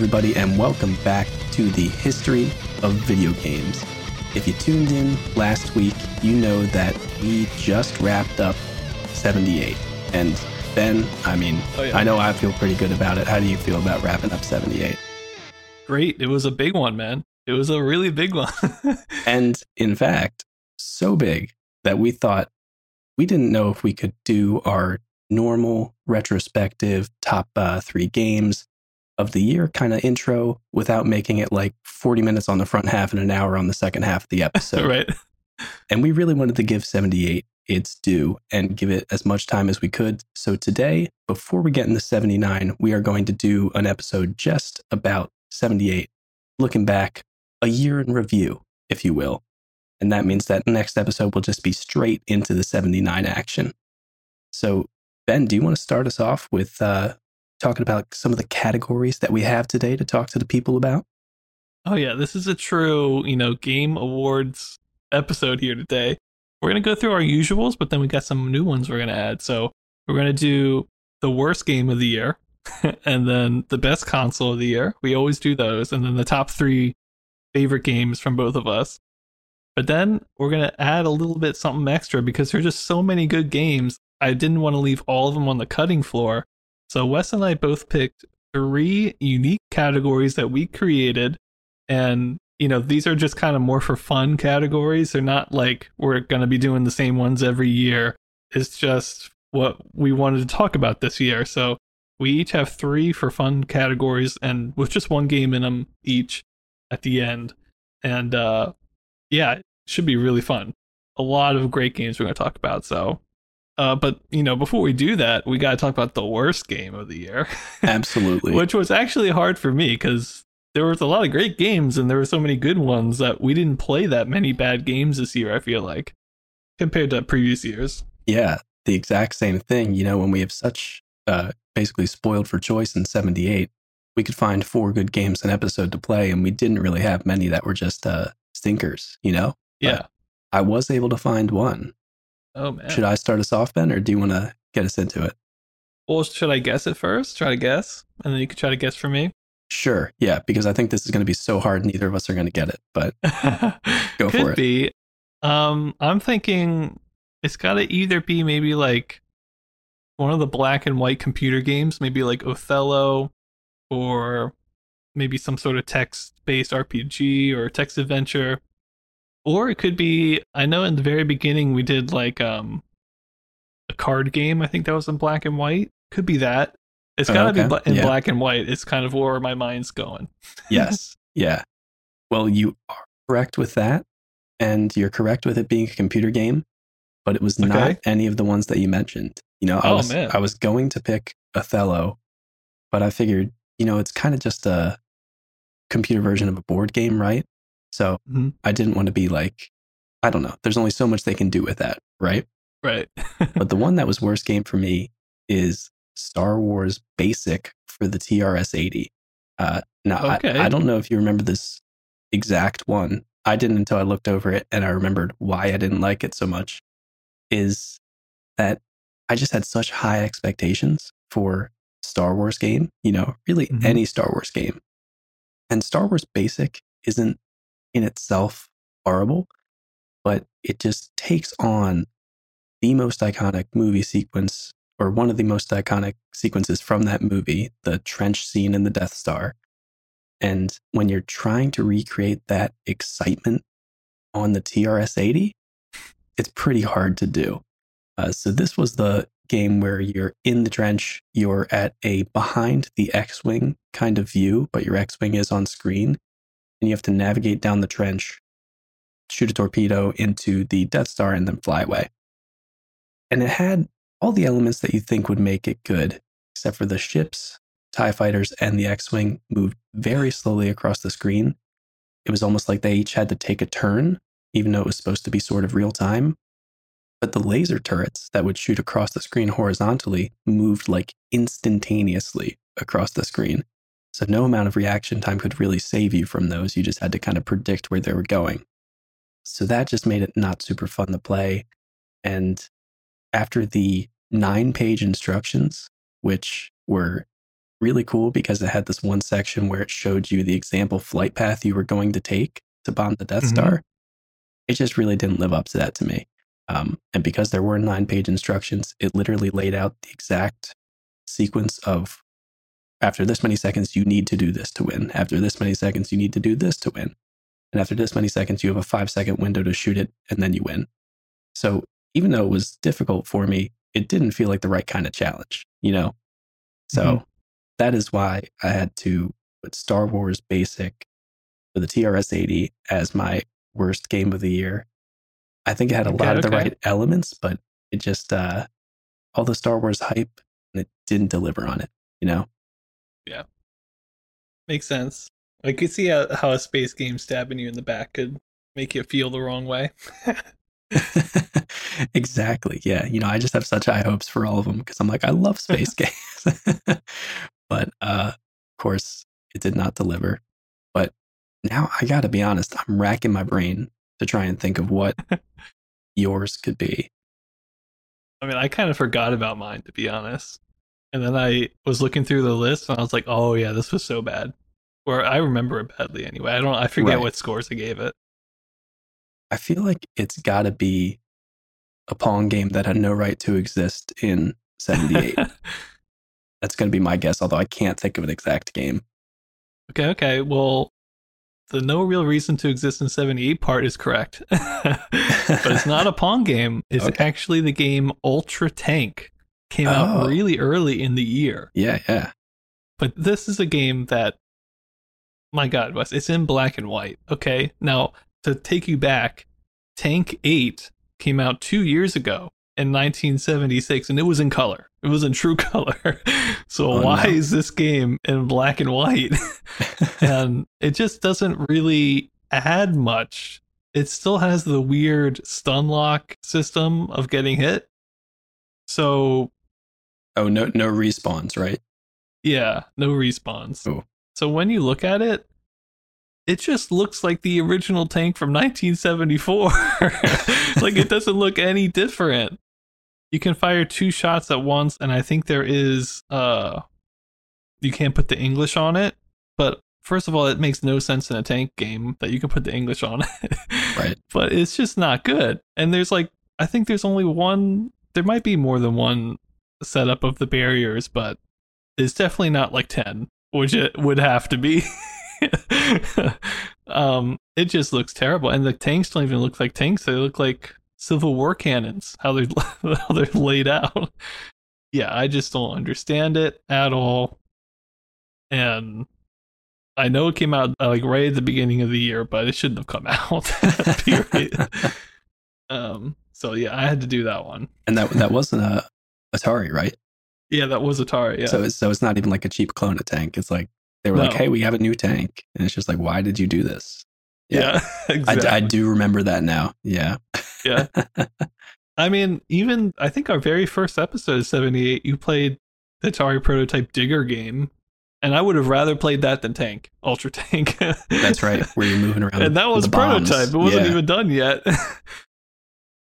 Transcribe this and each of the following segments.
Everybody, and welcome back to the history of video games. If you tuned in last week, you know that we just wrapped up 78. And Ben, I mean, Oh, yeah. I know I feel pretty good about it. How do you feel about wrapping up 78? Great. It was a big one, man. It was a really big one. And in fact, so big that we thought we didn't know if we could do our normal retrospective top uh, three games of the year kind of intro without making it like 40 minutes on the front half and an hour on the second half of the episode. right. And we really wanted to give 78 its due and give it as much time as we could. So today, before we get into 79, we are going to do an episode just about 78, looking back a year in review, if you will. And that means that next episode will just be straight into the 79 action. So, Ben, do you want to start us off with uh, talking about some of the categories that we have today to talk to the people about? Oh yeah, this is a true, you know, game awards episode here today. We're gonna go through our usuals, but then we got some new ones we're gonna add. So we're gonna do the worst game of the year, and then the best console of the year. We always do those, and then the top three favorite games from both of us. But then we're gonna add a little bit something extra because there's just so many good games. I didn't want to leave all of them on the cutting floor. So Wes and I both picked three unique categories that we created. And you know these are just kind of more for fun categories. They're not like we're going to be doing the same ones every year. It's just what we wanted to talk about this year. So we each have three for fun categories and with just one game in them each at the end. And uh yeah it should be really fun. A lot of great games we're going to talk about. So uh but you know before we do that we got to talk about the worst game of the year Absolutely. which was actually hard for me because there was a lot of great games and there were so many good ones that we didn't play that many bad games this year. I feel like compared to previous years. Yeah, the exact same thing. You know, when we have such uh, basically spoiled for choice in 78, we could find four good games an episode to play, and we didn't really have many that were just uh, stinkers, you know? Yeah. I was able to find one. Oh man. Should I start us off, Ben, or do you want to get us into it? Well, should I guess it first? Try to guess, and then you could try to guess for me. Sure. Yeah, because I think this is going to be so hard, neither of us are going to get it. But Go Could for it. be. Um, I'm thinking it's got to either be maybe like one of the black and white computer games, maybe like Othello, or maybe some sort of text-based RPG or text adventure, or it could be. I know in the very beginning we did like um a card game. I think that was in black and white. Could be that. It's gotta okay. be bla- in Yeah. black and white. It's kind of where my mind's going. yes. Yeah. Well, you are correct with that. And you're correct with it being a computer game, but it was not any of the ones that you mentioned. You know, I Oh, was man. I was going to pick Othello, but I figured, you know, it's kind of just a computer version of a board game, right? So Mhm. I didn't want to be like, I don't know. There's only so much they can do with that, right? Right. But the one that was worst game for me is Star Wars Basic for the TRS 80. Uh, now, Okay. I, I don't know if you remember this exact one. I didn't until I looked over it and I remembered why I didn't like it so much. Is that I just had such high expectations for Star Wars game, you know, really Mhm. any Star Wars game. And Star Wars Basic isn't in itself horrible, but it just takes on the most iconic movie sequence or one of the most iconic sequences from that movie, the trench scene in the Death Star. And when you're trying to recreate that excitement on the TRS 80, it's pretty hard to do. Uh, so, this was the game where you're in the trench, you're at a behind the X Wing kind of view, but your X Wing is on screen, and you have to navigate down the trench, shoot a torpedo into the Death Star, and then fly away. And it had all the elements that you think would make it good, except for the ships, TIE fighters, and the X Wing moved very slowly across the screen. It was almost like they each had to take a turn, even though it was supposed to be sort of real time. But the laser turrets that would shoot across the screen horizontally moved like instantaneously across the screen. So no amount of reaction time could really save you from those. You just had to kind of predict where they were going. So that just made it not super fun to play. And after the nine page instructions, which were really cool because it had this one section where it showed you the example flight path you were going to take to bomb the Death Mhm. Star. It just really didn't live up to that to me. Um, and because there were nine page instructions, it literally laid out the exact sequence of after this many seconds, you need to do this to win. After this many seconds, you need to do this to win. And after this many seconds, you have a five second window to shoot it, and then you win. So even though it was difficult for me, it didn't feel like the right kind of challenge, you know? So Mhm. that is why I had to put Star Wars Basic for the TRS 80 as my worst game of the year. I think it had a Okay, lot of the okay. right elements, but it just, uh, all the Star Wars hype, and it didn't deliver on it, you know? Makes sense. I could see how, how a space game stabbing you in the back could make you feel the wrong way. exactly. Yeah. You know, I just have such high hopes for all of them because I'm like, I love space games. but uh, of course, it did not deliver. But now I got to be honest, I'm racking my brain to try and think of what yours could be. I mean, I kind of forgot about mine to be honest. And then I was looking through the list and I was like, "Oh yeah, this was so bad." Or I remember it badly anyway. I don't. I forget Right. what scores I gave it. I feel like it's got to be a Pong game that had no right to exist in 78. That's going to be my guess, although I can't think of an exact game. okay, okay. Well, the no real reason to exist in '78 part is correct, but it's not a Pong game. It's Okay. actually the game Ultra Tank. Came Oh. out really early in the year. Yeah, yeah. But this is a game that, my God, Wes, it's in black and white. Okay. Now, to take you back, Tank 8 came out two years ago in 1976, and it was in color. It was in true color. so, Oh, why no. is this game in black and white? and it just doesn't really add much. It still has the weird stun lock system of getting hit. So, oh, no, no respawns, right? Yeah, no respawns. Oh. So when you look at it, it just looks like the original tank from 1974. like it doesn't look any different. You can fire two shots at once, and I think there is uh you can't put the English on it. But first of all, it makes no sense in a tank game that you can put the English on it. Right. But it's just not good. And there's like I think there's only one there might be more than one setup of the barriers, but it's definitely not like 10 which it would have to be. Um it just looks terrible and the tanks don't even look like tanks they look like civil war cannons how they're how they're laid out. Yeah i just don't understand it at all. And i know it came out uh, like right at the beginning of the year but it shouldn't have come out period. Um so yeah i had to do that one. And that that wasn't a Atari, right? yeah that was atari yeah So it's, so it's not even like a cheap clone of tank. It's like they were like, "Hey, we have a new tank," and it's just like, "Why did you do this?" yeah, I, exactly. I do remember that now. Yeah, Yeah. I mean, even I think our very first episode of 78, you played the Atari prototype Digger game, and I would have rather played that than Tank, Ultra Tank. that's right. Where you're moving around, and that was prototype. bombs. It wasn't Yeah. even done yet.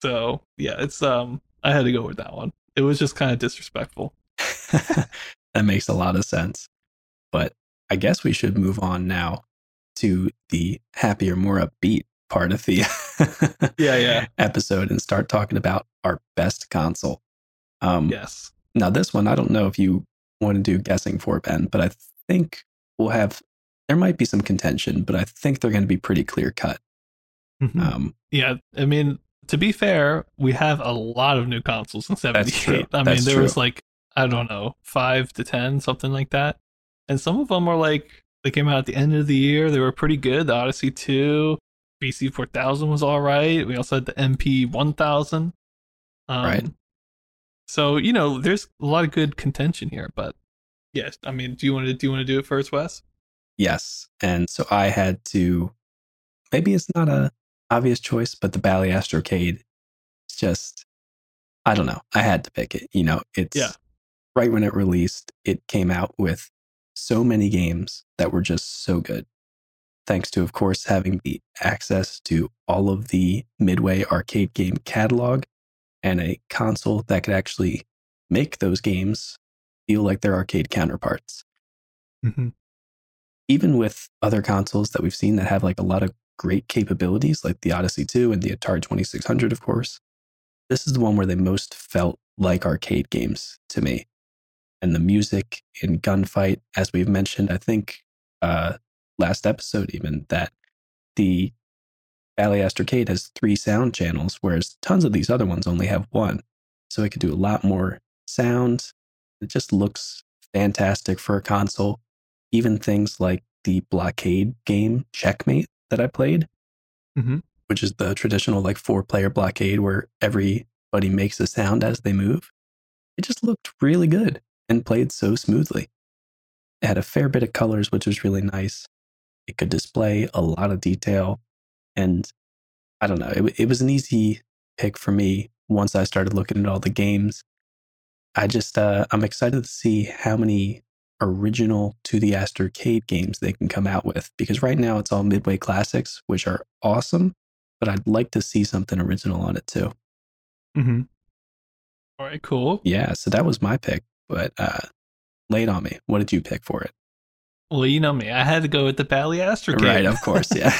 so yeah, it's um I had to go with that one. It was just kind of disrespectful. that makes a lot of sense. But I guess we should move on now to the happier, more upbeat part of the Yeah, yeah. episode and start talking about our best console. Um, Yes. Now, this one, I don't know if you want to do guessing for Ben, but I think we'll have, there might be some contention, but I think they're going to be pretty clear cut. Mhm. Um, Yeah, I mean, to be fair, we have a lot of new consoles in 78. true. I mean, That's there was like, I don't know, five to 10, something like that. And some of them were like, they came out at the end of the year. They were pretty good. The Odyssey 2, VC 4000 was all right. We also had the MP 1000. Um, Right. So, you know, there's a lot of good contention here, but yes, I mean, do you want to do you want to do it first, Wes? yes. And so I had to, maybe it's not a obvious choice, but the Bally Astrocade is just, I don't know. I had to pick it. You know, it's Yeah. right when it released, it came out with so many games that were just so good. Thanks to, of course, having the access to all of the Midway arcade game catalog and a console that could actually make those games feel like their arcade counterparts. Mm-hmm. Even with other consoles that we've seen that have like a lot of great capabilities, like the Odyssey 2 and the Atari 2600, of course, this is the one where they most felt like arcade games to me. And the music in Gunfight, as we've mentioned, I think uh, last episode, even that the Bally Astrocade has three sound channels, whereas tons of these other ones only have one. So it could do a lot more sound. It just looks fantastic for a console. Even things like the blockade game Checkmate that I played, mm-hmm. which is the traditional like four player blockade where everybody makes a sound as they move. It just looked really good and played so smoothly. It had a fair bit of colors, which was really nice. It could display a lot of detail. And I don't know, it, it was an easy pick for me once I started looking at all the games. I just, uh, I'm excited to see how many original to the Astrocade games they can come out with because right now it's all Midway classics, which are awesome, but I'd like to see something original on it too. Mm-hmm. All right, cool. Yeah, so that was my pick, but uh, it on me. What did you pick for it? Well, you know me. I had to go with the Bally Astrocade. Right, of course, yeah.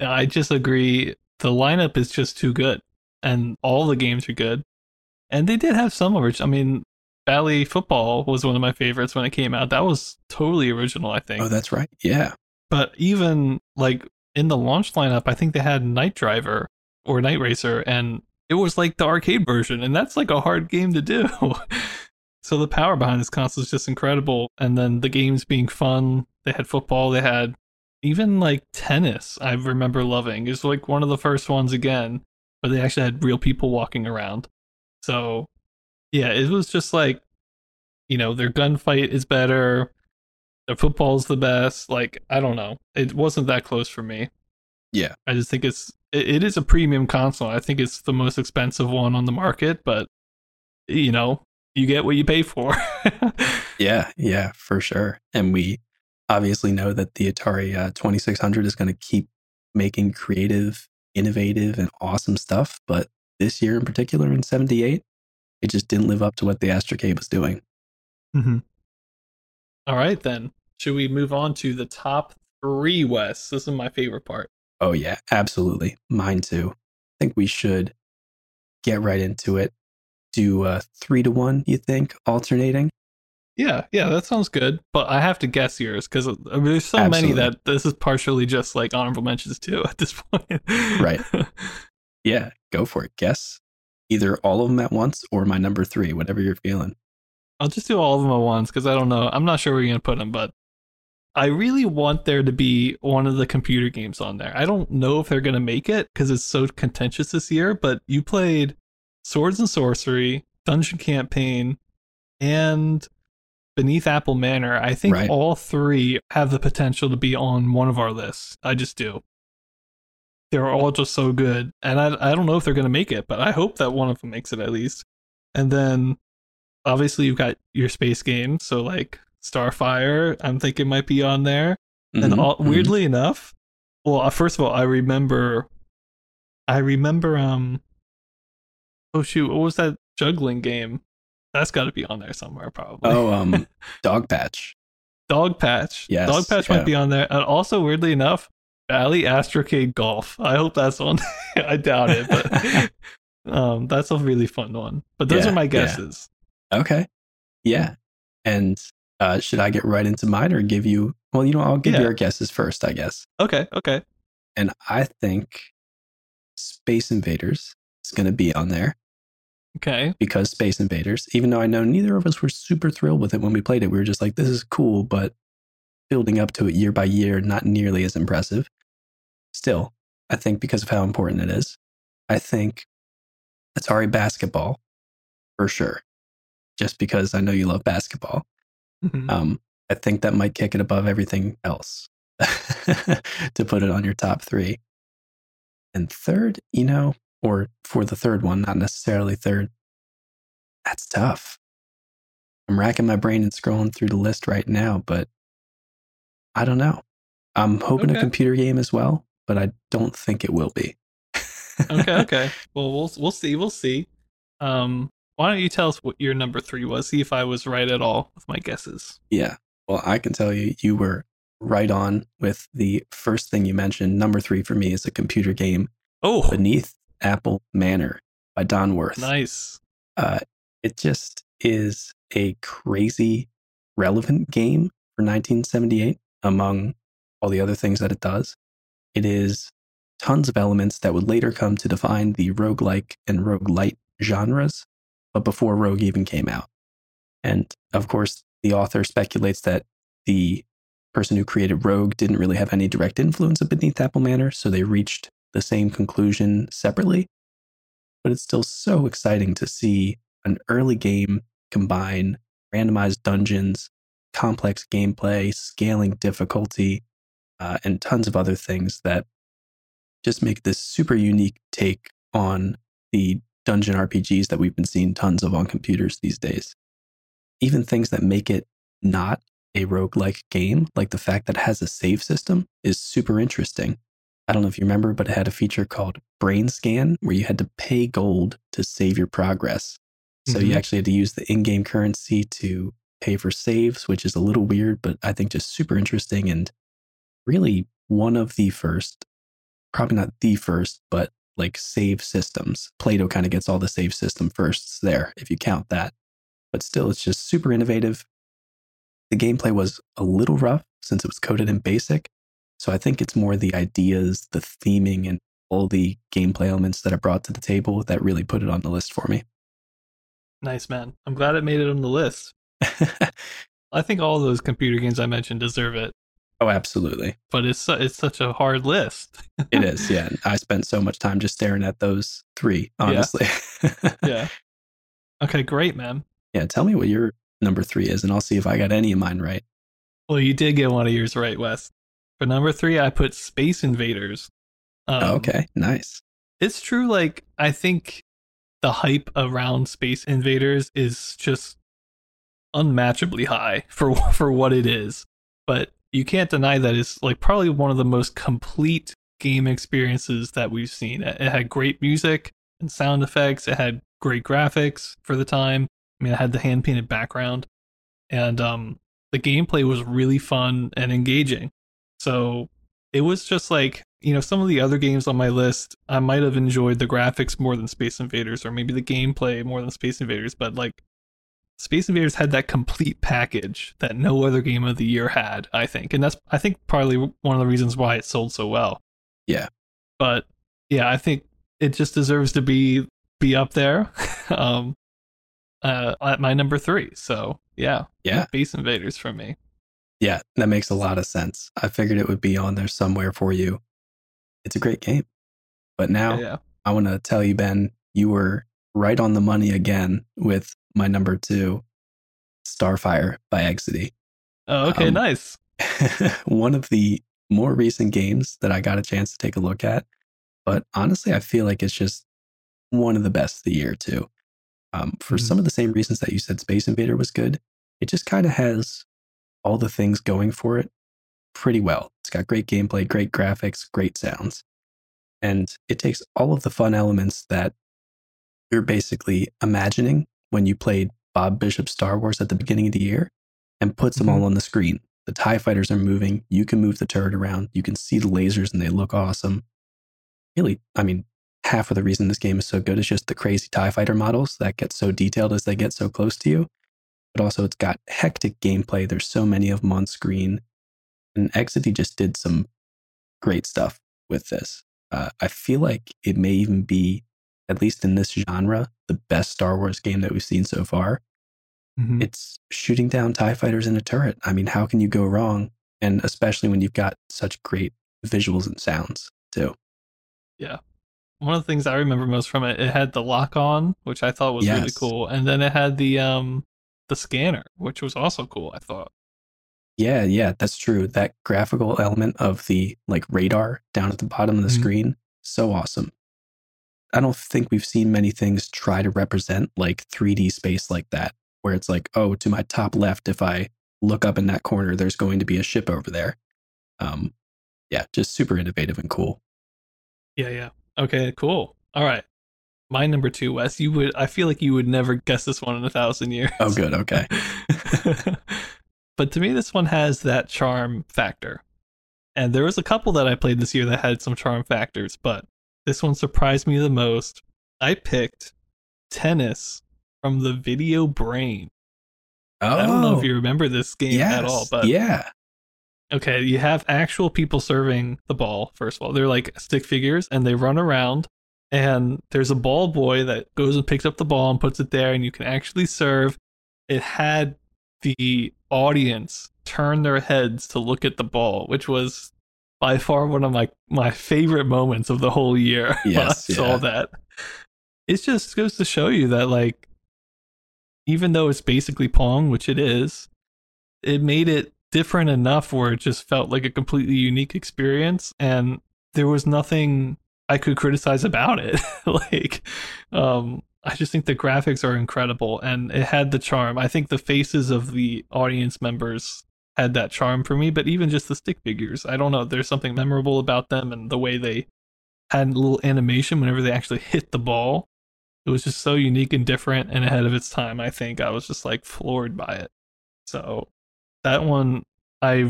I just agree. The lineup is just too good, and all the games are good. And they did have some original. I mean, Bally Football was one of my favorites when it came out. That was totally original, I think. Oh, that's right. Yeah. But even like in the launch lineup, I think they had Night Driver or Night Racer, and it was like the arcade version, and that's like a hard game to do. so the power behind this console is just incredible. And then the games being fun. They had football. They had even like tennis. I remember loving. It's like one of the first ones again, but they actually had real people walking around. So yeah, it was just like, you know, their gunfight is better. Their football's the best. Like, I don't know. It wasn't that close for me. Yeah. I just think it's it, it is a premium console. I think it's the most expensive one on the market, but you know, you get what you pay for. yeah, yeah, for sure. And we obviously know that the Atari uh, 2600 is going to keep making creative, innovative, and awesome stuff. But this year in particular, in 78, it just didn't live up to what the Astrocade was doing. Mm-hmm. All right, then. Should we move on to the top three, Wes? This is my favorite part. Oh, yeah, absolutely. Mine too. I think we should get right into it. Do uh, three to one, you think, alternating? Yeah, yeah, that sounds good. But I have to guess yours because I mean, there's so Absolutely. many that this is partially just like honorable mentions too at this point. Right. Yeah, go for it. Guess either all of them at once or my number three, whatever you're feeling. I'll just do all of them at once because I don't know. I'm not sure where you're gonna put them, but I really want there to be one of the computer games on there. I don't know if they're gonna make it because it's so contentious this year. But you played Swords and Sorcery, Dungeon Campaign, and Beneath Apple Manor. I think Right. all three have the potential to be on one of our lists. I just do. They're all just so good, and I I don't know if they're gonna make it, but I hope that one of them makes it at least. And then obviously you've got your space games, so like Starfire, I'm thinking might be on there. And Mhm, all, mhm. weirdly enough, well, uh, first of all, I remember, I remember, um, oh shoot, what was that juggling game? That's got to be on there somewhere, probably. Oh, um, Dog Patch. Dog Patch. Yes, Dog Patch yeah. might be on there. And also, weirdly enough, Bally Astrocade Golf. I hope that's on. I doubt it, but um, that's a really fun one. But those Yeah, are my yeah. guesses. Okay. Yeah. And uh, should I get right into mine or give you? Well, you know, I'll give Yeah. your guesses first, I guess. Okay, okay. And I think Space Invaders is going to be on there Okay. because Space Invaders, even though I know neither of us were super thrilled with it when we played it, we were just like, this is cool, but building up to it year by year, not nearly as impressive. Still, I think because of how important it is, I think Atari basketball for sure. Just because I know you love basketball. Mhm. Um, I think that might kick it above everything else to put it on your top three. And third, you know, or for the third one, not necessarily third, that's tough. I'm racking my brain and scrolling through the list right now, but I don't know. I'm hoping a computer game as well, but I don't think it will be. okay, okay. Well, we'll we'll see. We'll see. Um, Why don't you tell us what your number three was? See if I was right at all with my guesses. Yeah. Well, I can tell you, you were right on with the first thing you mentioned. Number three for me is a computer game, Oh, Beneath Apple Manor by Don Worth. nice. Uh, it just is a crazy relevant game for 1978 among all the other things that it does. It is tons of elements that would later come to define the roguelike and roguelite genres, but before Rogue even came out. And of course, the author speculates that the person who created Rogue didn't really have any direct influence of Beneath Apple Manor, so they reached the same conclusion separately. But it's still so exciting to see an early game combine randomized dungeons, complex gameplay, scaling difficulty, uh, and tons of other things that just make this super unique take on the dungeon RPGs that we've been seeing tons of on computers these days. Even things that make it not a roguelike game, like the fact that it has a save system, is super interesting. I don't know if you remember, but it had a feature called Brain Scan where you had to pay gold to save your progress. So you Mhm. actually had to use the in game currency to pay for saves, which is a little weird, but I think just super interesting and really one of the first, probably not the first, but like save systems. Plato kind of gets all the save system firsts there, if you count that. But still, it's just super innovative. The gameplay was a little rough since it was coded in BASIC. So I think it's more the ideas, the theming, and all the gameplay elements that it brought to the table that really put it on the list for me. Nice, man. I'm glad it made it on the list. I think all those computer games I mentioned deserve it, oh, absolutely. but it's su- it's such a hard list. It is. Yeah. I spent so much time just staring at those three, Yeah. honestly. yeah. Okay, great, man. yeah. Tell me what your number three is, and I'll see if I got any of mine right. Well, you did get one of yours right, Wes. For number three, I put Space Invaders. Um, oh, okay. Nice. It's true. Like, I think the hype around Space Invaders is just unmatchably high for for what it is. But you can't deny that it's like probably one of the most complete game experiences that we've seen. It had great music and sound effects. It had great graphics for the time. I mean, it had the hand painted background, and um, the gameplay was really fun and engaging. So it was just like you know some of the other games on my list i might have enjoyed the graphics more than space invaders or maybe the gameplay more than space invaders but like space invaders had that complete package that no other game of the year had i think and that's i think probably one of the reasons why it sold so well Yeah. but yeah i think it just deserves to be be up there um uh at my number three so yeah Yeah. space invaders for me Yeah. That makes a lot of sense. I figured it would be on there somewhere for you. It's a great game. But now yeah, yeah. I want to tell you, Ben, you were right on the money again with my number two, Starfire by Exidy. oh okay Um, nice one of the more recent games that I got a chance to take a look at. But honestly, I feel like it's just one of the best of the year, too. Um, for Mhm. some of the same reasons that you said Space Invader was good, it just kind of has all the things going for it pretty well. It's got great gameplay, great graphics, great sounds. And it takes all of the fun elements that you're basically imagining when you played Bob Bishop Star Wars at the beginning of the year and puts them all on the screen. The TIE fighters are moving. You can move the turret around. You can see the lasers and they look awesome. Really, I mean, half of the reason this game is so good is just the crazy TIE fighter models that get so detailed as they get so close to you. But also, it's got hectic gameplay. There's so many of them on screen. And Exidy just did some great stuff with this. Uh, I feel like it may even be, at least in this genre, the best Star Wars game that we've seen so far. Mhm. It's shooting down TIE fighters in a turret. I mean, how can you go wrong? And especially when you've got such great visuals and sounds, too. Yeah. One of the things I remember most from it, it had the lock on, which I thought was really cool, and then it had the um the scanner, which was also cool. I thought. Yeah, yeah, that's true. That graphical element of the like radar down at the bottom of the Mhm. screen, so awesome. I don't think we've seen many things try to represent like 3D space like that, where it's like, oh, to my top left, if I look up in that corner, there's going to be a ship over there. Um, yeah, just super innovative and cool. Yeah, yeah. Okay, cool. All right. my number two, Wes, you would I feel like you would never guess this one in a thousand years. Oh, good. Okay. but to me, this one has that charm factor. And there was a couple that I played this year that had some charm factors, but this one surprised me the most. I picked tennis from the VideoBrain. Oh, I don't know if oh. you remember this game yes. at all, but yeah. Okay, you have actual people serving the ball, first of all. They're like stick figures and they run around and there's a ball boy that goes and picks up the ball and puts it there and you can actually serve. It had the audience turn their heads to look at the ball, which was by far one of my my favorite moments of the whole year Yes, when I yeah. saw that. It just goes to show you that like even though it's basically Pong, which it is, it made it different enough where it just felt like a completely unique experience and there was nothing I could criticize about it. like um I just think the graphics are incredible and it had the charm. I think the faces of the audience members had that charm for me, but even just the stick figures, I don't know, there's something memorable about them and the way they had a little animation whenever they actually hit the ball. It was just so unique and different and ahead of its time. I think I was just like floored by it. So that one I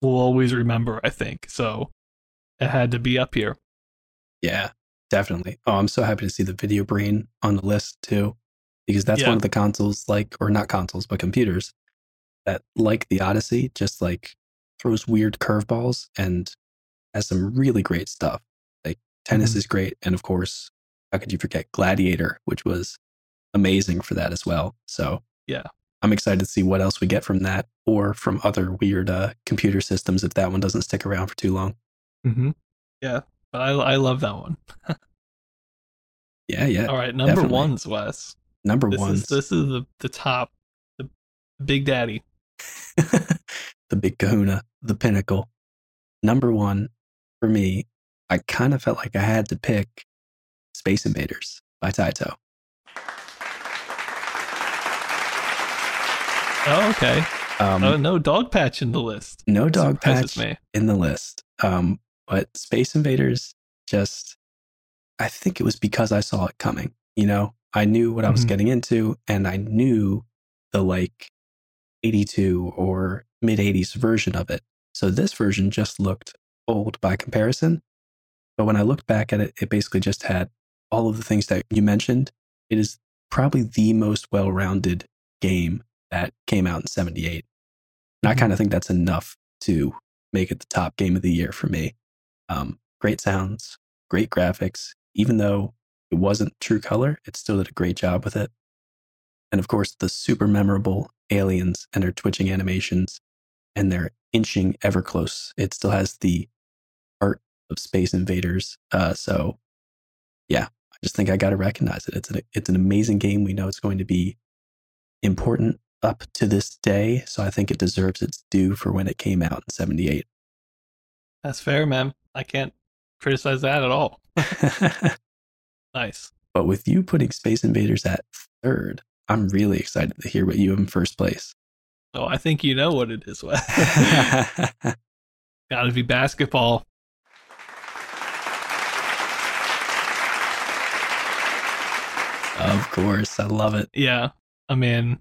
will always remember, I think. So it had to be up here. Yeah, definitely. Oh, I'm so happy to see the VideoBrain on the list too, because that's Yeah. one of the consoles, like, or not consoles, but computers that, like the Odyssey, just like throws weird curveballs and has some really great stuff. Like, tennis Mhm. is great. And of course, how could you forget Gladiator, which was amazing for that as well. So, Yeah. I'm excited to see what else we get from that or from other weird uh, computer systems if that one doesn't stick around for too long. Mm-hmm. Yeah, but I I love that one. Yeah, yeah. All right, number definitely. ones, Wes. Number This one. is this is the the top, the big daddy. the big kahuna, the pinnacle. Number one for me, I kind of felt like I had to pick Space Invaders by Taito. Oh, okay. Um, oh, no dog patch in the list. no dog patch me. in the list. Um, but Space Invaders just, I think it was because I saw it coming. You know, I knew what I was Mhm. getting into and I knew the like 82 or mid 80s version of it. So this version just looked old by comparison. But when I looked back at it, it basically just had all of the things that you mentioned. It is probably the most well rounded game that came out in 78. And I Mhm. kind of think that's enough to make it the top game of the year for me. Um, great sounds, great graphics. Even though it wasn't true color, it still did a great job with it. And of course, the super memorable aliens and their twitching animations and their inching ever close. It still has the art of Space Invaders. Uh, so, yeah, I just think I got to recognize it. It's an, it's an amazing game. We know it's going to be important up to this day. So I think it deserves its due for when it came out in 78. That's fair, man. I can't criticize that at all. Nice. but with you putting Space Invaders at third, I'm really excited to hear what you have in first place. Oh, I think you know what it is. Wes. Got to be basketball. of course. I love it. Yeah. I mean,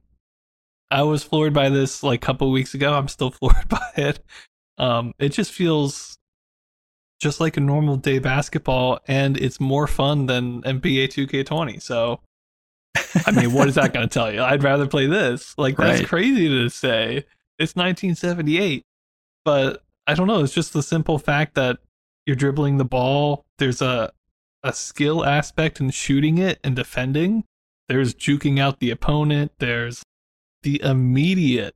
I was floored by this like a couple weeks ago. I'm still floored by it. Um, it just feels just like a normal day basketball, and it's more fun than NBA 2K20. So, I mean, what is that going to tell you? I'd rather play this. Like, that's Right. crazy to say. It's 1978, but I don't know. It's just the simple fact that you're dribbling the ball. There's a a skill aspect in shooting it and defending. There's juking out the opponent. There's the immediate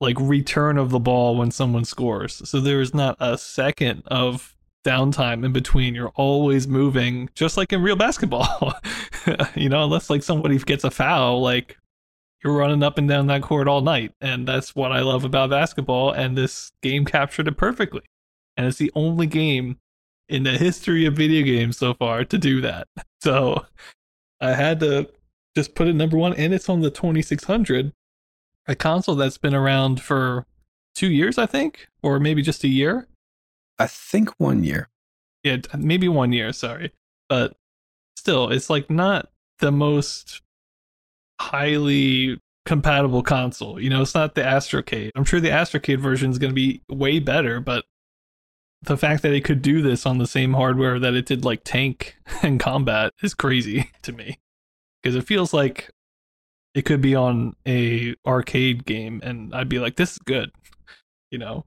like return of the ball when someone scores. So there is not a second of downtime in between. You're always moving, just like in real basketball. you know, unless like somebody gets a foul, like you're running up and down that court all night. And that's what I love about basketball. And this game captured it perfectly. And it's the only game in the history of video games so far to do that. So I had to just put it number one, and it's on the 2600, a console that's been around for two years, I think, or maybe just a year. I think one year. Yeah, maybe one year. Sorry, but still, it's like not the most highly compatible console. You know, it's not the Astrocade. I'm sure the Astrocade version is going to be way better, but the fact that it could do this on the same hardware that it did like tank and combat is crazy to me because it feels like it could be on a arcade game and I'd be like this is good you know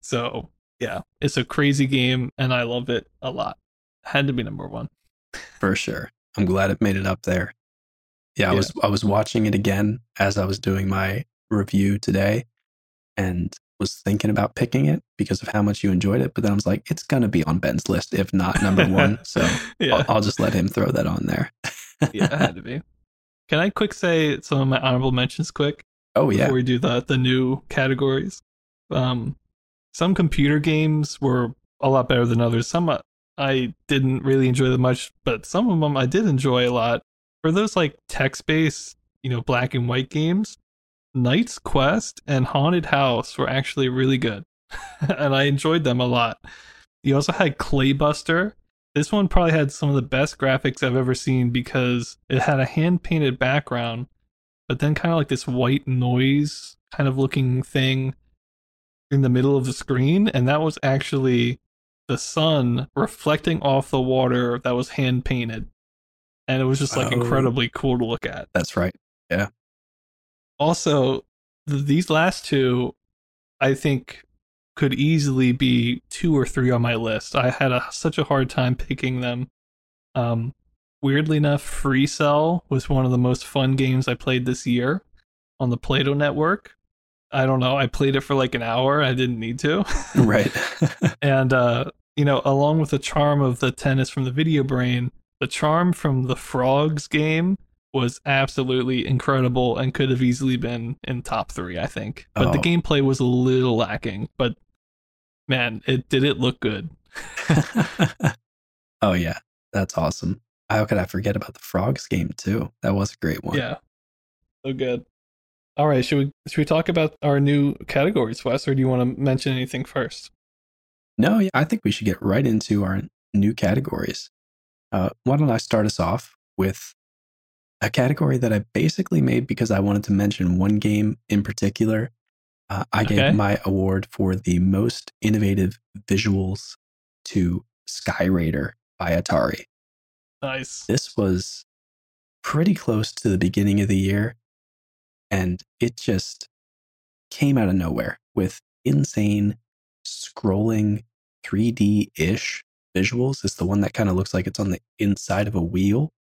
so yeah it's a crazy game and I love it a lot had to be number 1 for sure I'm glad it made it up there yeah, I yeah. was I was watching it again as I was doing my review today and was thinking about picking it because of how much you enjoyed it. But then I was like, it's going to be on Ben's list, if not number one. So yeah. I'll, I'll, just let him throw that on there. yeah, it had to be. Can I quick say some of my honorable mentions quick? Oh, yeah. Before we do the, the new categories. Um, some computer games were a lot better than others. Some uh, I didn't really enjoy that much, but some of them I did enjoy a lot. For those like text based, you know, black and white games, Knight's Quest and Haunted House were actually really good, and I enjoyed them a lot. You also had Claybuster. This one probably had some of the best graphics I've ever seen because it had a hand painted background, but then kind of like this white noise kind of looking thing in the middle of the screen, and that was actually the sun reflecting off the water that was hand painted. And it was just like oh, incredibly cool to look at. That's right. Yeah also th- these last two i think could easily be two or three on my list i had a, such a hard time picking them um weirdly enough FreeCell was one of the most fun games i played this year on the Plato network i don't know i played it for like an hour i didn't need to right and uh you know along with the charm of the tennis from the VideoBrain the charm from the frogs game was absolutely incredible and could have easily been in top three, I think. But oh. the gameplay was a little lacking. But man, it did it look good. oh yeah, that's awesome. How could I forget about the frogs game too? That was a great one. Yeah, so good. All right, should we should we talk about our new categories, Wes, or do you want to mention anything first? No, yeah, I think we should get right into our new categories. Uh, why don't I start us off with a category that I basically made because I wanted to mention one game in particular. Uh, I okay. gave my award for the most innovative visuals to Sky Raider by Atari. Nice. This was pretty close to the beginning of the year, and it just came out of nowhere with insane scrolling 3D ish visuals. It's the one that kind of looks like it's on the inside of a wheel,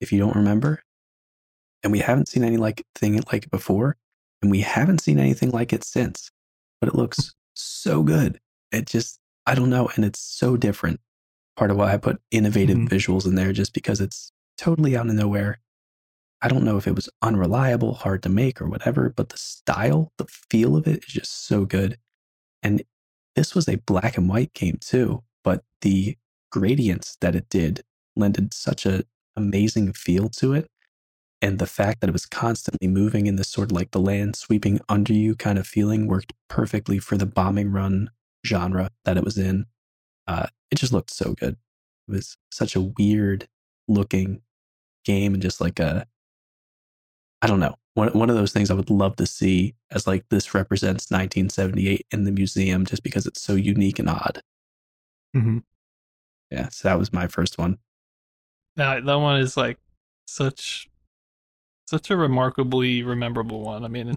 if you don't remember and we haven't seen any like thing like it before, and we haven't seen anything like it since. But it looks so good. It just I don't know, and it's so different. Part of why I put innovative mm-hmm. visuals in there, just because it's totally out of nowhere. I don't know if it was unreliable, hard to make, or whatever, but the style, the feel of it is just so good. And this was a black and white game too, but the gradients that it did lended such a amazing feel to it and the fact that it was constantly moving in this sort of like the land sweeping under you kind of feeling worked perfectly for the bombing run genre that it was in. Uh, it just looked so good. It was such a weird looking game and just like a, I don't know, one, one of those things I would love to see as like this represents 1978 in the museum just because it's so unique and odd. Mm-hmm. Yeah, so that was my first one. Now that one is like such such a remarkably rememberable one. I mean,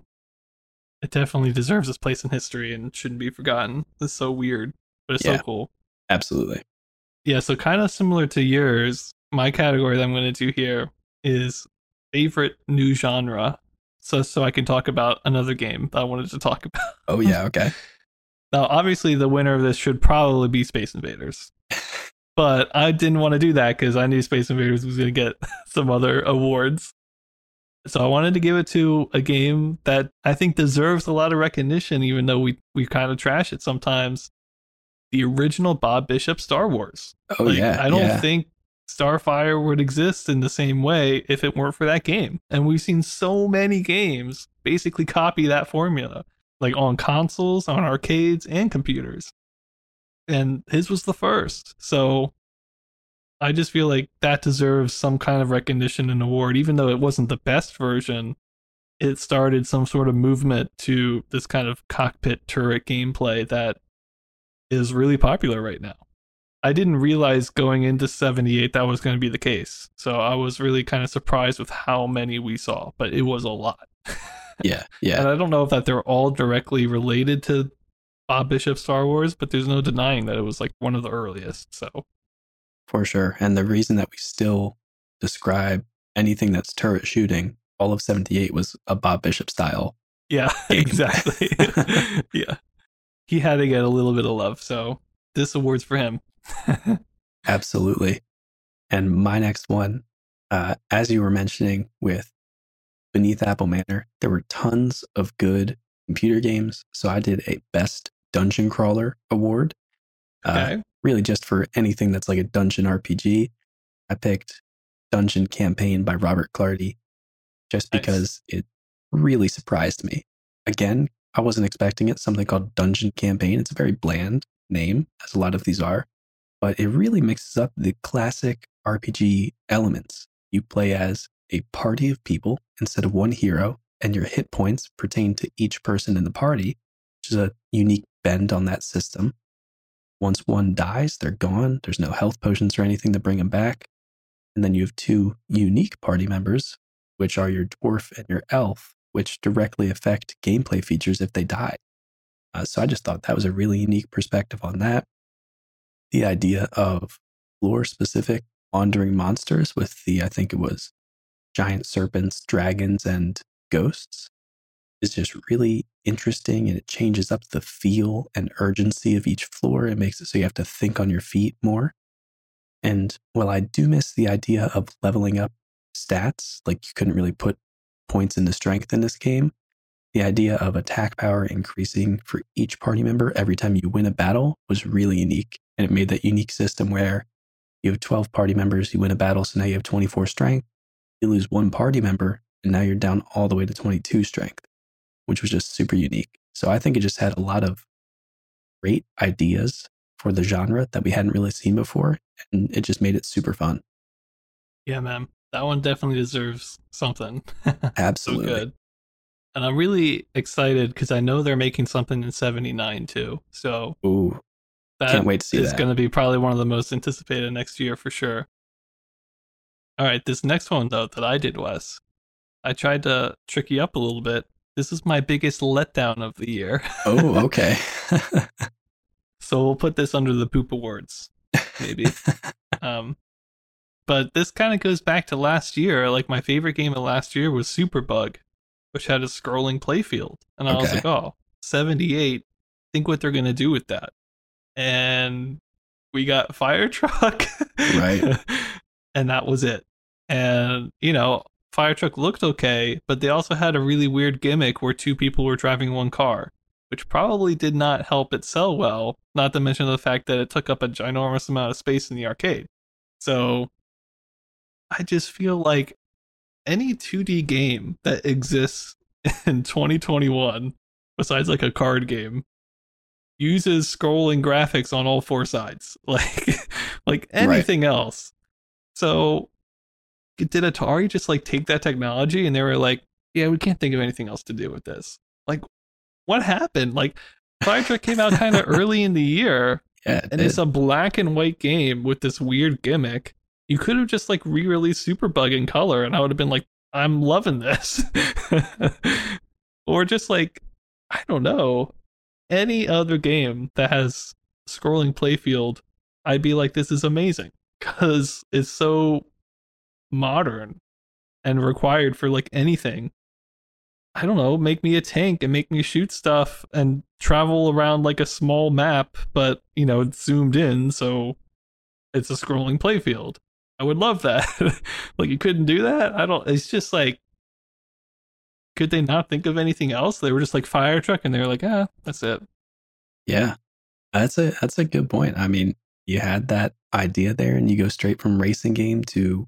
it definitely deserves its place in history and shouldn't be forgotten. It's so weird, but it's yeah, so cool. Absolutely. Yeah, so kind of similar to yours, my category that I'm going to do here is favorite new genre. So so I can talk about another game that I wanted to talk about. Oh yeah, okay. now, obviously the winner of this should probably be Space Invaders. but I didn't want to do that because I knew Space Invaders was going to get some other awards. So I wanted to give it to a game that I think deserves a lot of recognition, even though we we kind of trash it sometimes. The original Bob Bishop Star Wars. Oh like, yeah, I don't yeah. think Starfire would exist in the same way if it weren't for that game. And we've seen so many games basically copy that formula, like on consoles, on arcades, and computers. And his was the first. So I just feel like that deserves some kind of recognition and award, even though it wasn't the best version. It started some sort of movement to this kind of cockpit turret gameplay that is really popular right now. I didn't realize going into 78 that was going to be the case. So I was really kind of surprised with how many we saw, but it was a lot. Yeah, yeah. and I don't know if that they're all directly related to Bob Bishop Star Wars, but there's no denying that it was like one of the earliest. So for sure. And the reason that we still describe anything that's turret shooting, all of 78 was a Bob Bishop style. Yeah, exactly. yeah. He had to get a little bit of love. So this award's for him. Absolutely. And my next one, uh, as you were mentioning with Beneath Apple Manor, there were tons of good computer games. So I did a best dungeon crawler award. Uh, okay. Uh, really just for anything that's like a dungeon RPG. I picked Dungeon Campaign by Robert Clardy just because nice. it really surprised me. Again, I wasn't expecting it. Something called Dungeon Campaign. It's a very bland name, as a lot of these are, but it really mixes up the classic RPG elements. You play as a party of people instead of one hero, and your hit points pertain to each person in the party, which is a unique bend on that system. Once one dies, they're gone. There's no health potions or anything to bring them back. And then you have two unique party members, which are your dwarf and your elf, which directly affect gameplay features if they die. Uh, so I just thought that was a really unique perspective on that. The idea of lore specific wandering monsters with the, I think it was giant serpents, dragons, and ghosts is just really interesting and it changes up the feel and urgency of each floor. It makes it so you have to think on your feet more. And while I do miss the idea of leveling up stats, like you couldn't really put points into strength in this game, the idea of attack power increasing for each party member every time you win a battle was really unique. And it made that unique system where you have 12 party members, you win a battle, so now you have 24 strength. You lose one party member, and now you're down all the way to 22 strength which was just super unique. So I think it just had a lot of great ideas for the genre that we hadn't really seen before. And it just made it super fun. Yeah, man. That one definitely deserves something. Absolutely. so good. And I'm really excited because I know they're making something in 79 too. So Ooh, that can't wait to see is going to be probably one of the most anticipated next year for sure. All right, this next one though that I did was I tried to trick you up a little bit this is my biggest letdown of the year. oh, okay. so we'll put this under the poop awards, maybe. um, but this kind of goes back to last year. Like my favorite game of last year was Superbug, which had a scrolling playfield, and I okay. was like, oh, 78. Think what they're gonna do with that. And we got Fire Truck, right? and that was it. And you know, fire truck looked okay, but they also had a really weird gimmick where two people were driving one car, which probably did not help it sell well, not to mention the fact that it took up a ginormous amount of space in the arcade. So I just feel like any 2D game that exists in 2021, besides like a card game, uses scrolling graphics on all four sides. Like like anything right. else. So did Atari just like take that technology and they were like, yeah, we can't think of anything else to do with this? Like, what happened? Like, Fire Truck came out kind of early in the year, yeah, it and did. it's a black and white game with this weird gimmick. You could have just like re-released Superbug in color, and I would have been like, I'm loving this. or just like, I don't know, any other game that has scrolling playfield, I'd be like, this is amazing because it's so modern and required for like anything. I don't know, make me a tank and make me shoot stuff and travel around like a small map, but you know, it's zoomed in, so it's a scrolling playfield. I would love that. like you couldn't do that? I don't it's just like could they not think of anything else? They were just like fire truck and they were like, ah, that's it. Yeah. That's a that's a good point. I mean, you had that idea there and you go straight from racing game to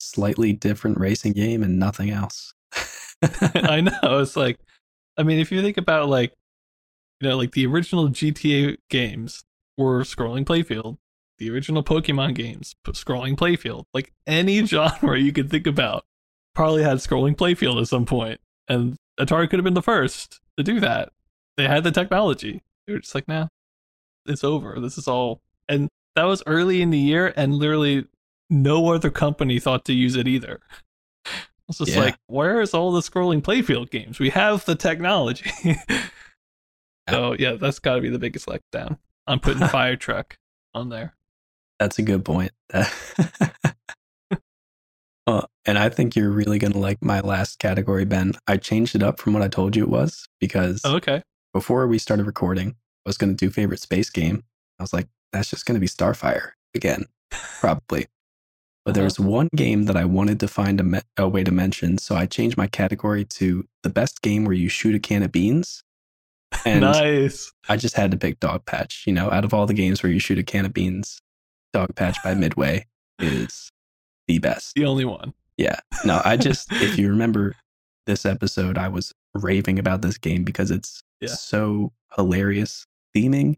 slightly different racing game and nothing else. I know. It's like, I mean, if you think about like, you know, like the original GTA games were scrolling playfield, the original Pokemon games, scrolling playfield, like any genre you could think about, probably had scrolling playfield at some point, and Atari could have been the first to do that. They had the technology. They were just like, nah, it's over. This is all, and that was early in the year, and literally no other company thought to use it either. It's just yeah. like, where is all the scrolling playfield games? We have the technology. so yeah, that's got to be the biggest letdown. I'm putting Fire Truck on there. That's a good point. Well, and I think you're really gonna like my last category, Ben. I changed it up from what I told you it was because oh, okay. Before we started recording, I was gonna do favorite space game. I was like, that's just gonna be Starfire again, probably. But uh-huh. there was one game that I wanted to find a, me- a way to mention, so I changed my category to the best game where you shoot a can of beans. And nice. I just had to pick Dogpatch. You know, out of all the games where you shoot a can of beans, Dogpatch by Midway is the best. The only one. Yeah. No, I just, if you remember this episode, I was raving about this game because it's yeah. so hilarious theming.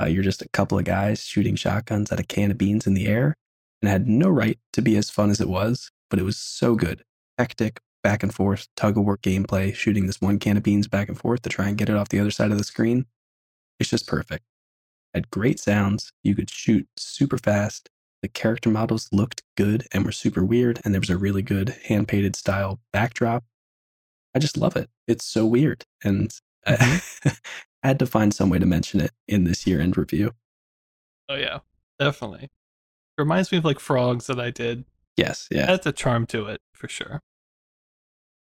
Uh, you're just a couple of guys shooting shotguns at a can of beans in the air and had no right to be as fun as it was, but it was so good. Hectic, back and forth, tug of war gameplay, shooting this one can of beans back and forth to try and get it off the other side of the screen. It's just perfect. Had great sounds. You could shoot super fast. The character models looked good and were super weird, and there was a really good hand painted style backdrop. I just love it. It's so weird. And mm-hmm. I had to find some way to mention it in this year end review. Oh, yeah, definitely. It reminds me of like frogs that I did. Yes, yeah. That's a charm to it for sure.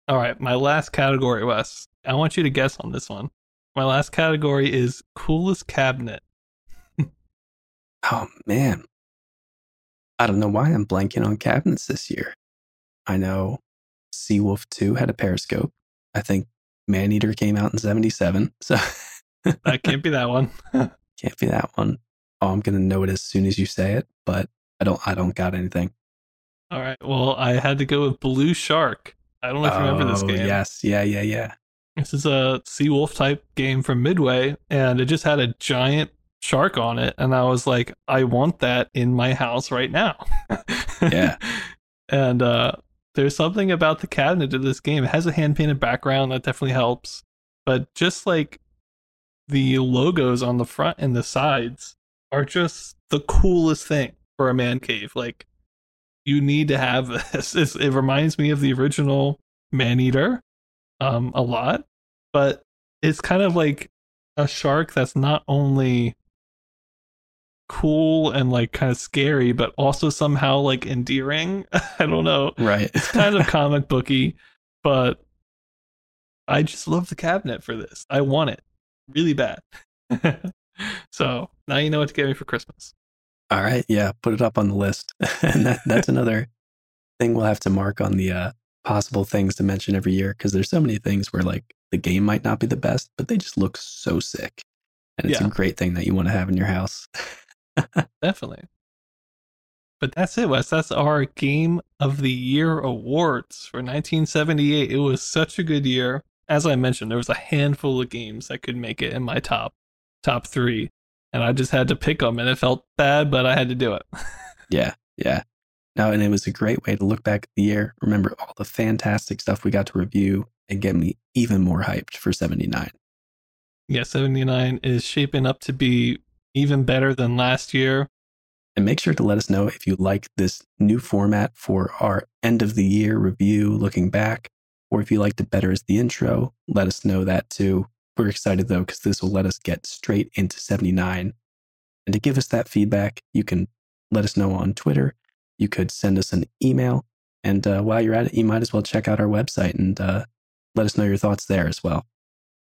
All right, my last category, Wes. I want you to guess on this one. My last category is coolest cabinet. oh man. I don't know why I'm blanking on cabinets this year. I know Seawolf 2 had a periscope. I think Maneater came out in 77. So that can't be that one. can't be that one oh, I'm gonna know it as soon as you say it, but I don't I don't got anything. All right. Well, I had to go with Blue Shark. I don't know if you remember this oh, game. Yes, yeah, yeah, yeah. This is a Sea Wolf type game from Midway, and it just had a giant shark on it, and I was like, I want that in my house right now. yeah. And uh, there's something about the cabinet of this game. It has a hand painted background that definitely helps, but just like the logos on the front and the sides are just the coolest thing for a man cave. Like you need to have this. It's, it reminds me of the original Maneater um, a lot, but it's kind of like a shark that's not only cool and like kind of scary, but also somehow like endearing. I don't know. Right. it's kind of comic booky, but I just love the cabinet for this. I want it really bad. so now you know what to get me for Christmas. All right, yeah, put it up on the list, and that, that's another thing we'll have to mark on the uh, possible things to mention every year because there's so many things where like the game might not be the best, but they just look so sick, and it's yeah. a great thing that you want to have in your house. Definitely. But that's it, Wes. That's our Game of the Year awards for 1978. It was such a good year. As I mentioned, there was a handful of games that could make it in my top top three, and I just had to pick them, and it felt bad, but I had to do it. yeah, yeah. No, and it was a great way to look back at the year, remember all the fantastic stuff we got to review, and get me even more hyped for 79. Yeah, 79 is shaping up to be even better than last year. And make sure to let us know if you like this new format for our end of the year review, looking back, or if you liked it better as the intro, let us know that too. We're excited though, because this will let us get straight into 79. And to give us that feedback, you can let us know on Twitter. You could send us an email. And uh, while you're at it, you might as well check out our website and uh, let us know your thoughts there as well.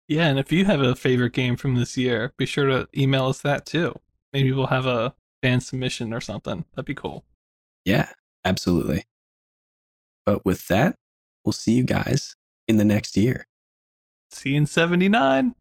Yeah, and if you have a favorite game from this year, be sure to email us that too. Maybe we'll have a fan submission or something. That'd be cool. Yeah, absolutely. But with that, we'll see you guys in the next year. See you in 79.